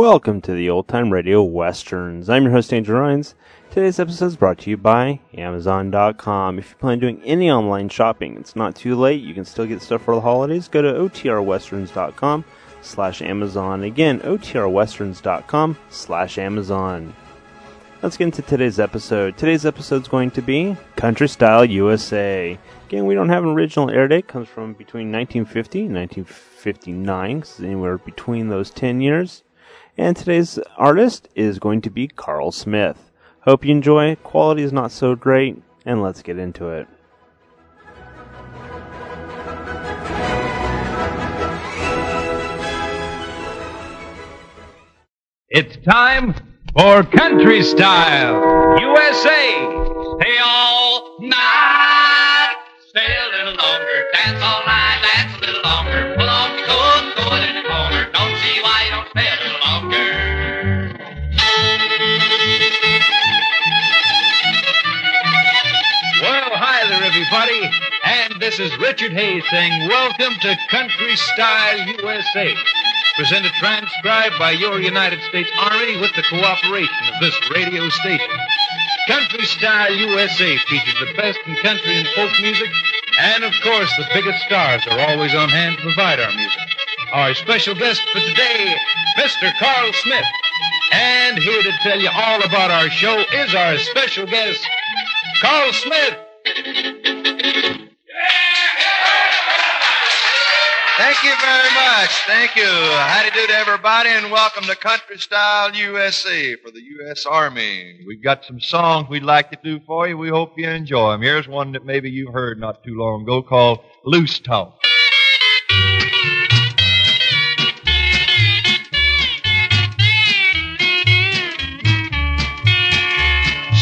Welcome to the Old Time Radio Westerns. I'm your host, Andrew Rhynes. Today's episode is brought to you by Amazon.com. If you plan on doing any online shopping, it's not too late. You can still get stuff for the holidays. Go to OTRWesterns.com slash Amazon. Again, OTRWesterns.com slash Amazon. Let's get into today's episode. Today's episode is going to be Country Style USA. Again, we don't have an original air date. It comes from between 1950 and 1959, so anywhere between those 10 years. And today's artist is going to be Carl Smith. Hope you enjoy. Quality is not so great, and let's get into it. It's time for Country Style USA. Stay all night, stay a little longer, dance all night, this is Richard Hayes saying, Welcome to Country Style USA. Presented transcribed by your United States Army with the cooperation of this radio station. Country Style USA features the best in country and folk music, and of course, the biggest stars are always on hand to provide our music. Our special guest for today, Mr. Carl Smith. And here to tell you all about our show is our special guest, Carl Smith. Thank you very much. Thank you. Howdy do to everybody, and welcome to Country Style USA for the U.S. Army. We've got some songs we'd like to do for you. We hope you enjoy them. Here's one that maybe you heard not too long ago called Loose Talk.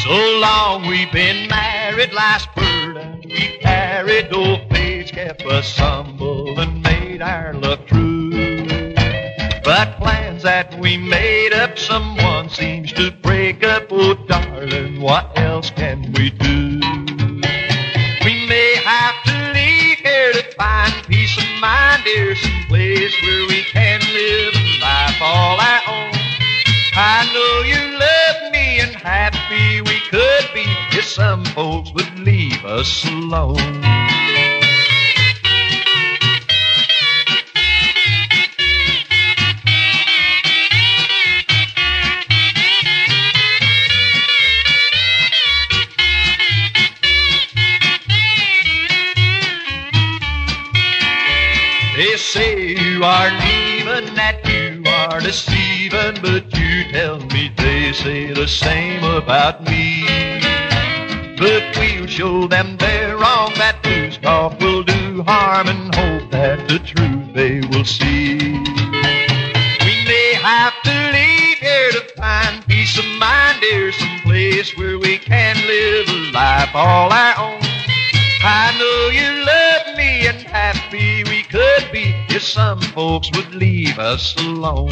So long we've been married, last word, and we carried no face, kept us humble and made our love true. But plans that we made up, someone seems to break up. Oh, darling, what else can we do? We may have to leave here to find peace of mind, dear, some place where we can live life all our own. I know you love me and happy we could be if some folks would leave us alone. You are leaving, that you are deceiving, but you tell me they say the same about me. But we'll show them they're wrong, that loose talk will do harm, and hope that the truth they will see. We may have to leave here to find peace of mind, dear, some place where we can live a life all our own. Some folks would leave us alone.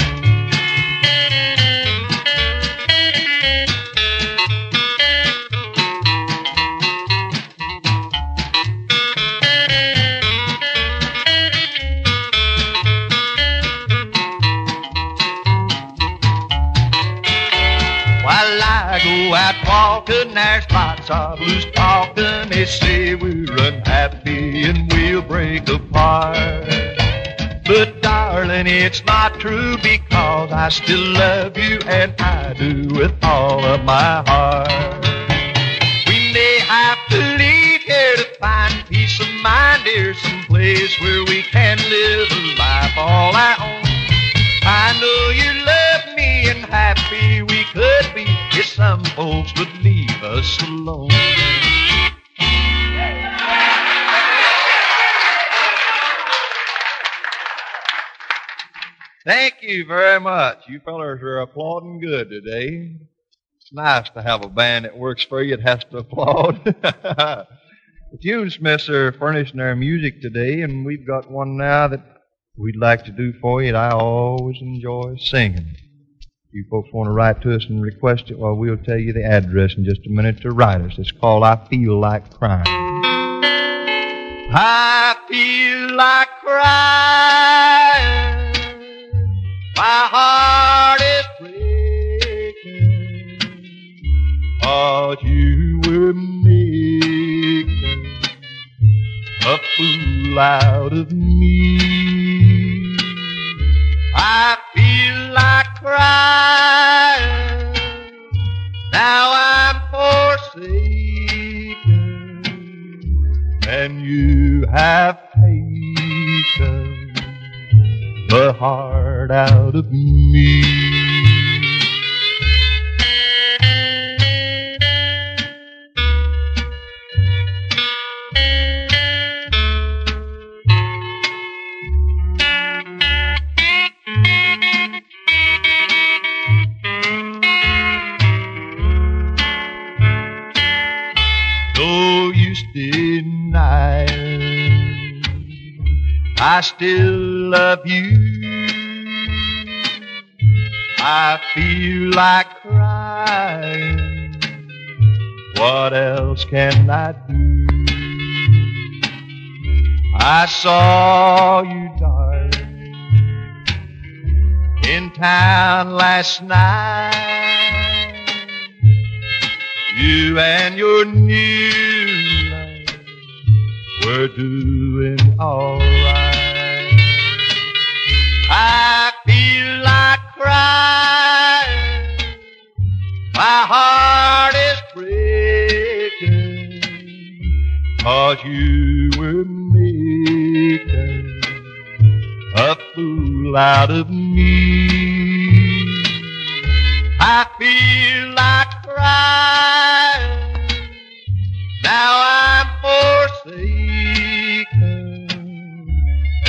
While I go out walking, there's lots of loose talking. They say we're unhappy and we'll break apart. Darling, it's not true because I still love you and I do with all of my heart. We may have to leave here to find peace of mind, dear, some place where we can live a life all our own. I know you love me and happy we could be if some folks would leave us alone. Thank you very much. You fellers are applauding good today. It's nice to have a band that works for you that has to applaud. the Tune Smiths are furnishing their music today, and we've got one now that we'd like to do for you that I always enjoy singing. If you folks want to write to us and request it, well, we'll tell you the address in just a minute to write us. It's called I Feel Like Crying. I feel like crying. Fool out of me. I feel like crying. Now I'm forsaken. And you have taken the heart out of me. I still love you. I feel like crying. What else can I do? I saw you, darling, in town last night. You and your new love were doing alright. Cause you were making a fool out of me. I feel like crying. Now I'm forsaken,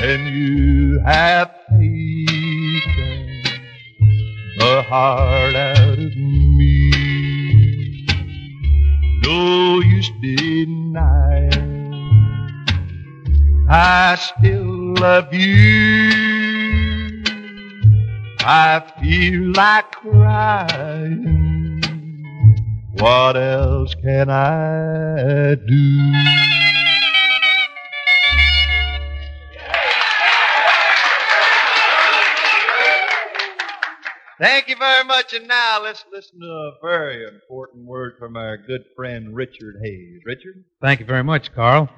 and you have taken the heart out of me. No use denying, I still love you. I feel like crying. What else can I do? Thank you very much. And now let's listen to a very important word from our good friend Richard Hayes. Richard? Thank you very much, Carl.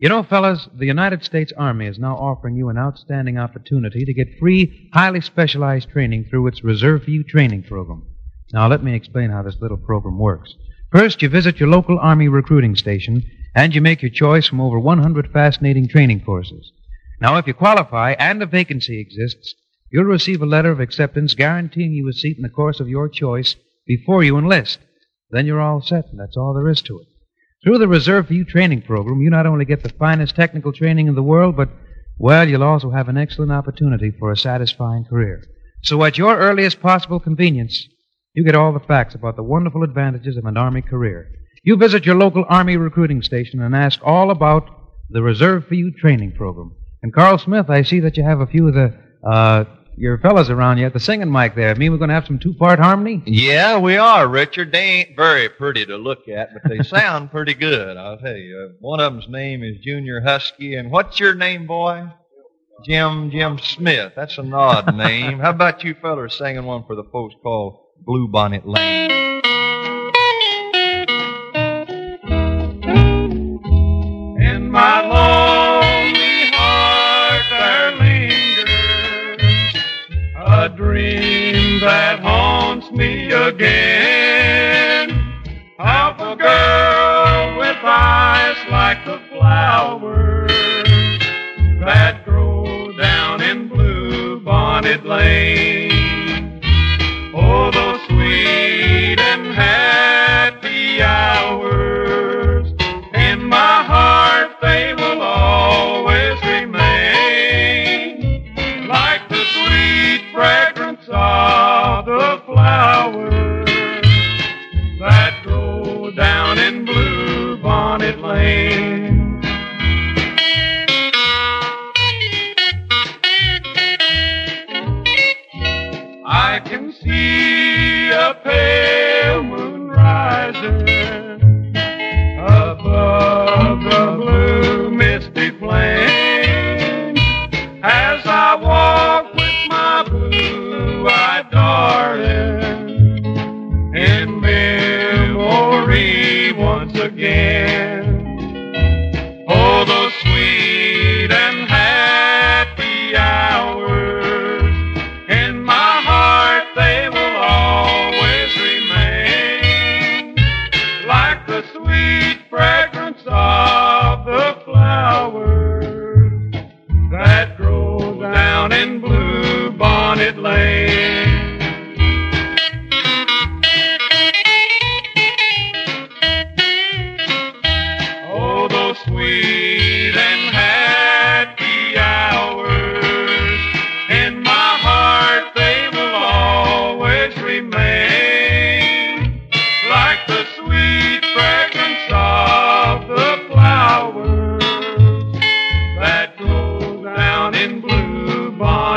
You know, fellas, the United States Army is now offering you an outstanding opportunity to get free, highly specialized training through its Reserve for You training program. Now, let me explain how this little program works. First, you visit your local Army recruiting station and you make your choice from over 100 fascinating training courses. Now, if you qualify and a vacancy exists, you'll receive a letter of acceptance guaranteeing you a seat in the course of your choice before you enlist. Then you're all set, and that's all there is to it. Through the Reserve for You training program, you not only get the finest technical training in the world, but, well, you'll also have an excellent opportunity for a satisfying career. So at your earliest possible convenience, you get all the facts about the wonderful advantages of an Army career. You visit your local Army recruiting station and ask all about the Reserve for You training program. And Carl Smith, I see that you have a few of the, uh, your fellas around yet. the singing mic there. Mean we're going to have some two-part harmony? Yeah, we are, Richard. They ain't very pretty to look at, but they sound pretty good, I'll tell you. One of them's name is Junior Huskey, and what's your name, boy? Jim, Jim Smith. That's an odd name. How about you fellas singing one for the folks called Blue Bonnet Lane? Again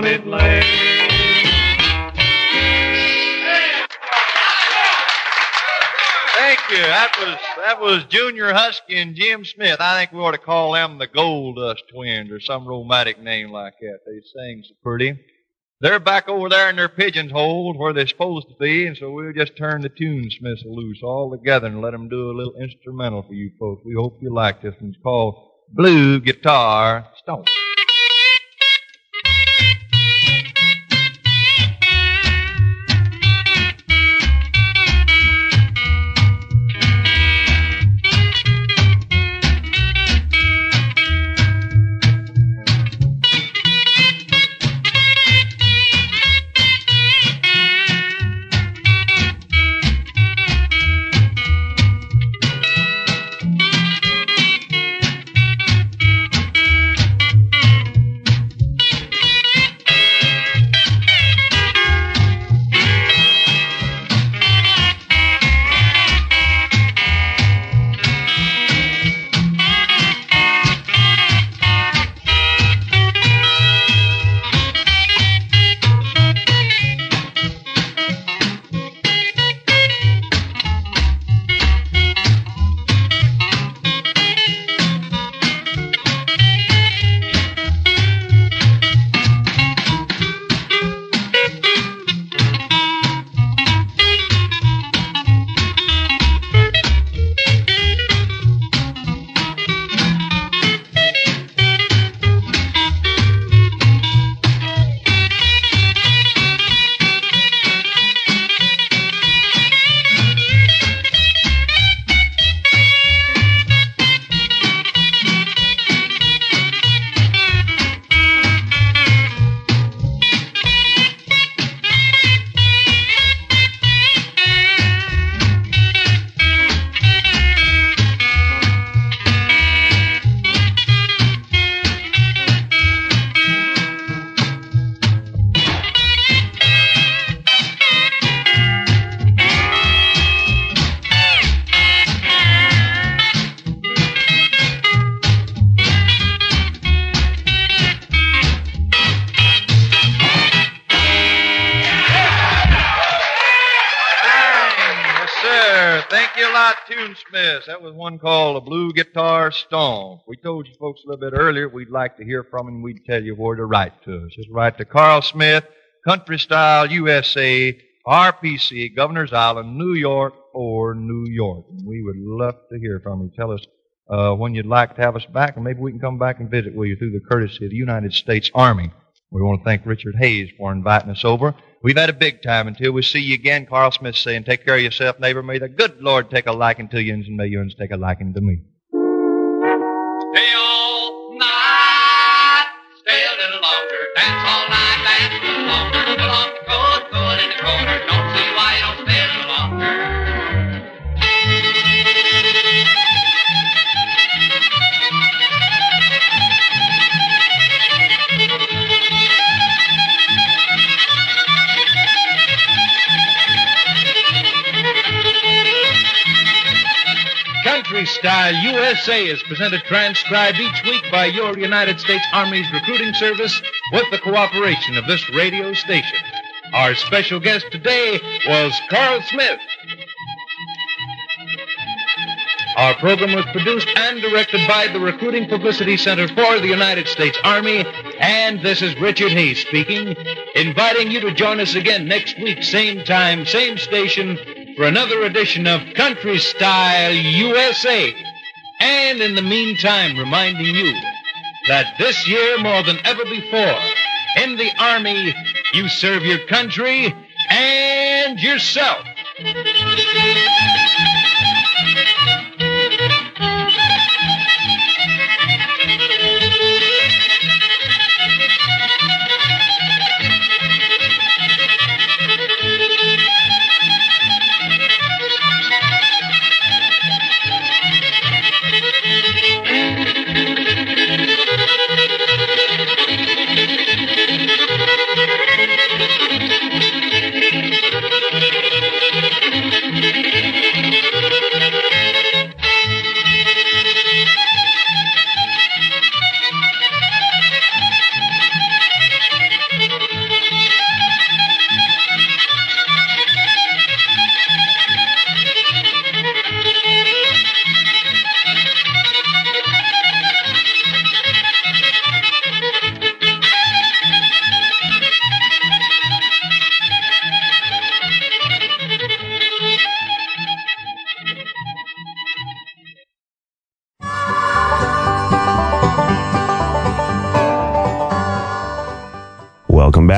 Blue Bonnet Lane. Thank you. That was that was Junior Huskey and Jim Smith. I think we ought to call them the Gold Dust Twins or some romantic name like that. They sing so pretty. They're back over there in their pigeon's hole where they're supposed to be, and so we'll just turn the tune Smiths loose all together and let them do a little instrumental for you folks. We hope you like this one. It's called Blue Guitar Stomp. A Tune Smiths. That was one called the Blue Guitar Stomp. We told you folks a little bit earlier we'd like to hear from them. We'd tell you where to write to us. Just write to Carl Smith, Country Style USA, RPC, Governor's Island, New York, or New York. And we would love to hear from you. Tell us uh, when you'd like to have us back, and maybe we can come back and visit with you through the courtesy of the United States Army. We want to thank Richard Hayes for inviting us over. We've had a big time until we see you again. Carl Smith saying, take care of yourself, neighbor. May the good Lord take a liking to you, and may you take a liking to me. Country USA is presented transcribed each week by your United States Army's recruiting service with the cooperation of this radio station. Our special guest today was Carl Smith. Our program was produced and directed by the Recruiting Publicity Center for the United States Army, and this is Richard Hayes speaking, inviting you to join us again next week, same time, same station, for another edition of Country Style USA. And in the meantime, reminding you that this year more than ever before, in the Army, you serve your country and yourself.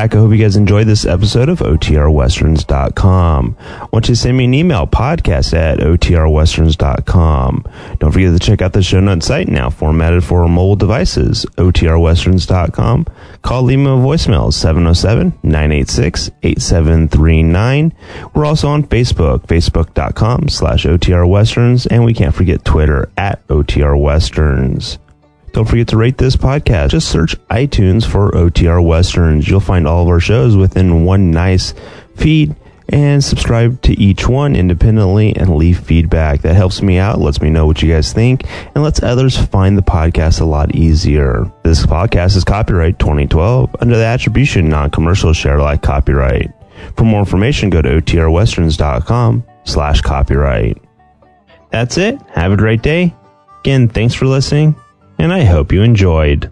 Back. I hope you guys enjoyed this episode of OTRWesterns.com. Want to send me an email, podcast at OTRWesterns.com. Don't forget to check out the show notes site now formatted for mobile devices, OTRWesterns.com. Call, leave me voicemail, 707-986-8739. We're also on Facebook, Facebook.com slash OTRWesterns, and we can't forget Twitter at OTRWesterns. Don't forget to rate this podcast. Just search iTunes for OTR Westerns. You'll find all of our shows within one nice feed and subscribe to each one independently and leave feedback. That helps me out, lets me know what you guys think, and lets others find the podcast a lot easier. This podcast is copyright 2012 under the attribution non-commercial share alike copyright. For more information, go to otrwesterns.com slash copyright. That's it. Have a great day. Again, thanks for listening and I hope you enjoyed.